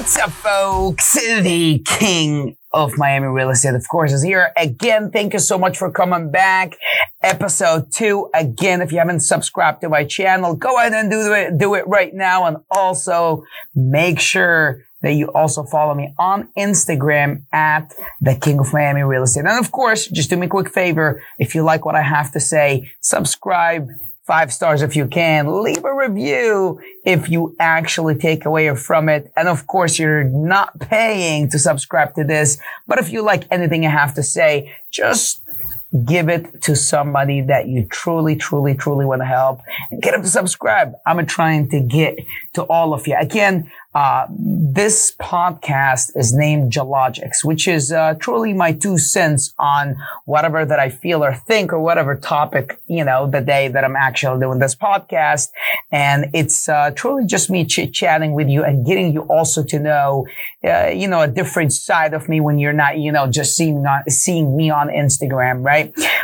What's up, folks? The king of Miami real estate, of course, is here again. Thank you so much for coming back. Episode two. Again, if you haven't subscribed to my channel, go ahead and do it, do it right now. And also make sure that you also follow me on Instagram at the King of Miami Real Estate. And of course, just do me a quick favor. If you like what I have to say, subscribe, five stars if you can. Leave a review if you actually take away from it. And of course, you're not paying to subscribe to this. But if you like anything I have to say, just give it to somebody that you truly, truly, truly want to help and get them to subscribe. I'm trying to get to all of you. Again, uh, this podcast is named Geologics, which is uh, truly my two cents on whatever that I feel or think or whatever topic, you know, the day that I'm actually doing this podcast. And it's uh, truly just me chit chatting with you and getting you also to know, uh, you know, a different side of me when you're not, you know, just seeing on, seeing me on Instagram, right?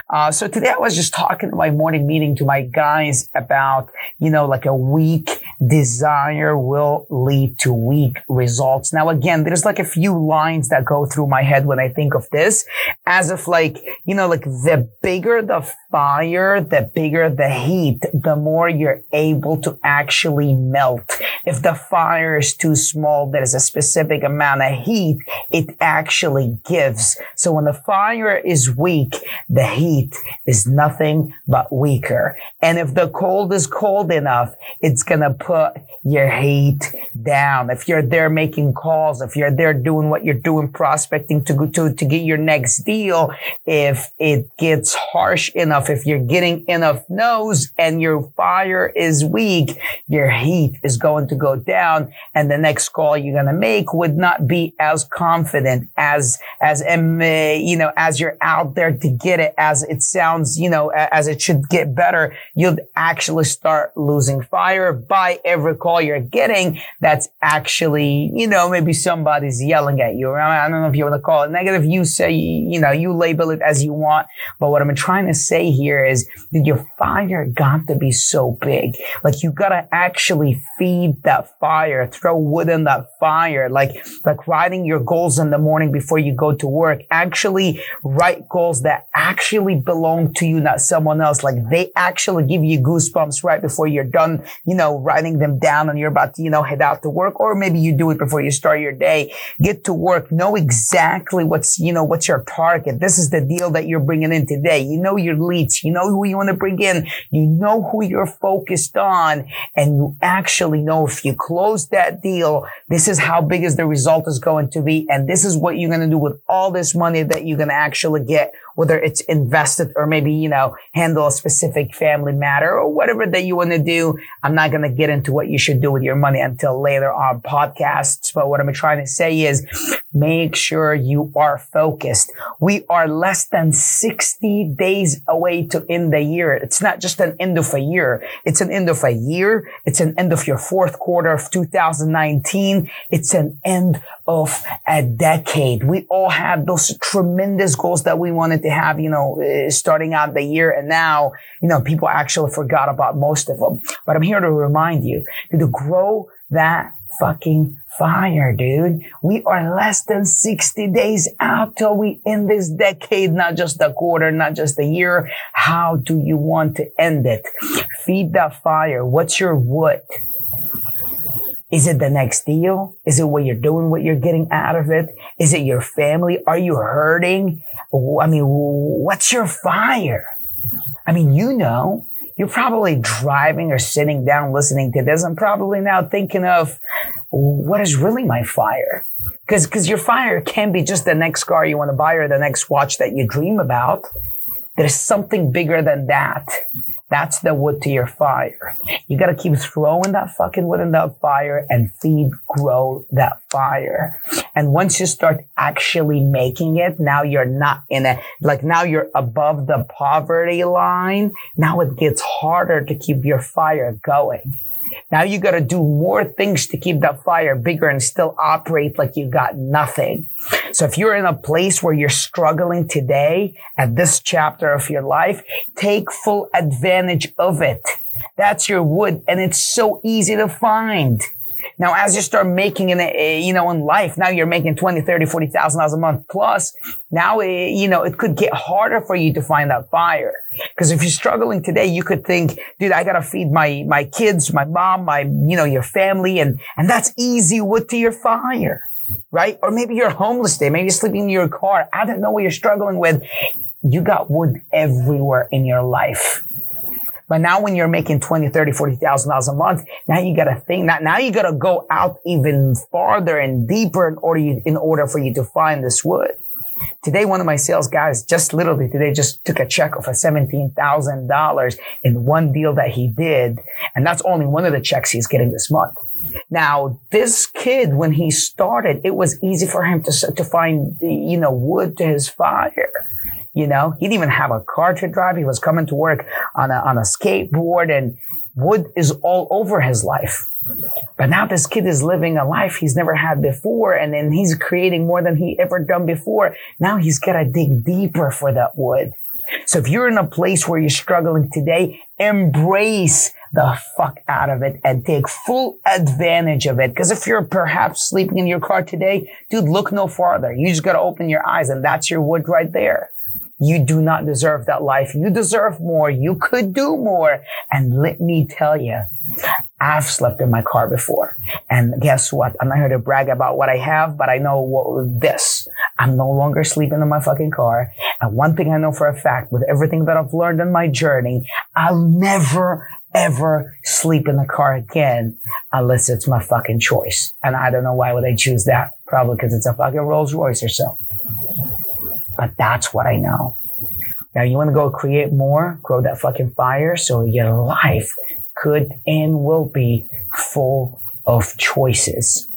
Uh, so today I was just talking to my morning meeting to my guys about, you know, like a weak desire will lead to weak results. Now, again, there's like a few lines that go through my head when I think of this as if like, you know, like the bigger the fire, the bigger the heat, the more you're able to actually melt. If the fire is too small, there's a specific amount of heat it actually gives. So when the fire is weak, the heat is nothing but weaker. And if the cold is cold enough, it's going to put your heat down. If you're there making calls, if you're there doing what you're doing, prospecting to, to, to get your next deal, if it gets harsh enough, if you're getting enough no's and your fire is weak, your heat is going to go down and the next call you're going to make would not be as confident as, as, you know, as you're out there to get it as it sounds, you know, as it should get better. You'll actually start losing fire by every call you're getting. That's actually, you know, maybe somebody's yelling at you. I don't know if you want to call it negative. You say, you know, you label it as you want. But what I'm trying to say here is that your fire got to be so big. Like you got to actually feed that fire, throw wood in that fire, like, like writing your goals in the morning before you go to work. Actually write goals that actually belong to you, not someone else. Like they actually give you goosebumps right before you're done, you know, writing them down and you're about to, you know, head out to work, or maybe you do it before you start your day. Get to work. Know exactly what's, you know, what's your target. This is the deal that you're bringing in today. You know your leads. You know who you want to bring in. You know who you're focused on and you actually know if you close that deal, this is how big is the result is going to be. And this is what you're going to do with all this money that you're going to actually get, whether it's invested or maybe, you know, handle a specific family matter or whatever that you want to do. I'm not going to get into what you should do with your money until later on podcasts. But what I'm trying to say is make sure you are focused. We are less than 60 days away to end the year. It's not just an end of a year. It's an end of a year. It's an end of your fourth quarter of 2019. It's an end of a decade. We all had those tremendous goals that we wanted to have, you know, uh, starting out the year. And now, you know, people actually forgot about most of them. But I'm here to remind you to grow that fucking fire, dude. We are less than 60 days out till we end this decade, not just a quarter, not just a year. How do you want to end it? Feed that fire. What's your what? Is it the next deal? Is it what you're doing, what you're getting out of it? Is it your family? Are you hurting? I mean, what's your fire? I mean, you know, you're probably driving or sitting down listening to this and probably now thinking of what is really my fire? Cause, cause your fire can be just the next car you want to buy or the next watch that you dream about. There's something bigger than that. That's the wood to your fire. You gotta keep throwing that fucking wood in that fire and feed, grow that fire. And once you start actually making it, now you're not in a, like now you're above the poverty line. Now it gets harder to keep your fire going. Now you got to do more things to keep that fire bigger and still operate like you got nothing. So if you're in a place where you're struggling today at this chapter of your life, take full advantage of it. That's your wood and it's so easy to find. Now, as you start making in, eh, you know, in life, now you're making 20, 30, 40,000 dollars a month plus. Now, eh, you know, it could get harder for you to find that fire. Cause if you're struggling today, you could think, dude, I gotta feed my, my kids, my mom, my, you know, your family. And, and that's easy wood to your fire. Right? Or maybe you're homeless today. Maybe you're sleeping in your car. I don't know what you're struggling with. You got wood everywhere in your life. But now when you're making 20, 30, 40,000 dollars a month, now you got to think that now you got to go out even farther and deeper in order, you, in order for you to find this wood. Today, one of my sales guys just literally today just took a check of a $17,000 in one deal that he did. And that's only one of the checks he's getting this month. Now, this kid, when he started, it was easy for him to, to find, you know, wood to his fire. You know, he didn't even have a car to drive. He was coming to work on a, on a skateboard and wood is all over his life. But now this kid is living a life he's never had before. And then he's creating more than he ever done before. Now he's got to dig deeper for that wood. So if you're in a place where you're struggling today, embrace the fuck out of it and take full advantage of it. Because if you're perhaps sleeping in your car today, dude, look no farther. You just got to open your eyes and that's your wood right there. You do not deserve that life. You deserve more. You could do more. And let me tell you, I've slept in my car before. And guess what? I'm not here to brag about what I have, but I know what, this. I'm no longer sleeping in my fucking car. And one thing I know for a fact with everything that I've learned in my journey, I'll never ever sleep in the car again unless it's my fucking choice. And I don't know why would I choose that. Probably because it's a fucking Rolls Royce or so. But that's what I know. Now you want to go create more, grow that fucking fire so your life could and will be full of choices.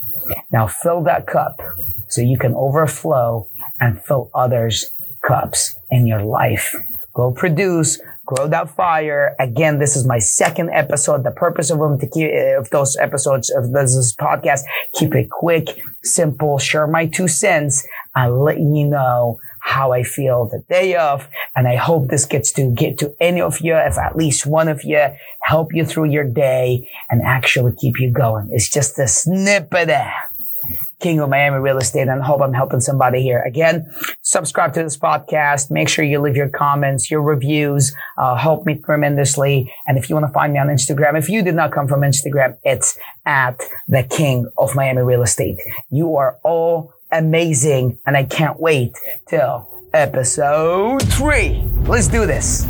Now fill that cup so you can overflow and fill others' cups in your life. Go produce, grow that fire. Again, this is my second episode. The purpose of them to keep eh, of those episodes of this podcast, keep it quick, simple, share my two cents. I'll let you know how I feel the day of. And I hope this gets to get to any of you, if at least one of you help you through your day and actually keep you going. It's just a snippet of King of Miami Real Estate and hope I'm helping somebody here. Again, subscribe to this podcast. Make sure you leave your comments, your reviews, uh, help me tremendously. And if you want to find me on Instagram, if you did not come from Instagram, it's at the King of Miami Real Estate. You are all amazing and I can't wait till episode three. Let's do this.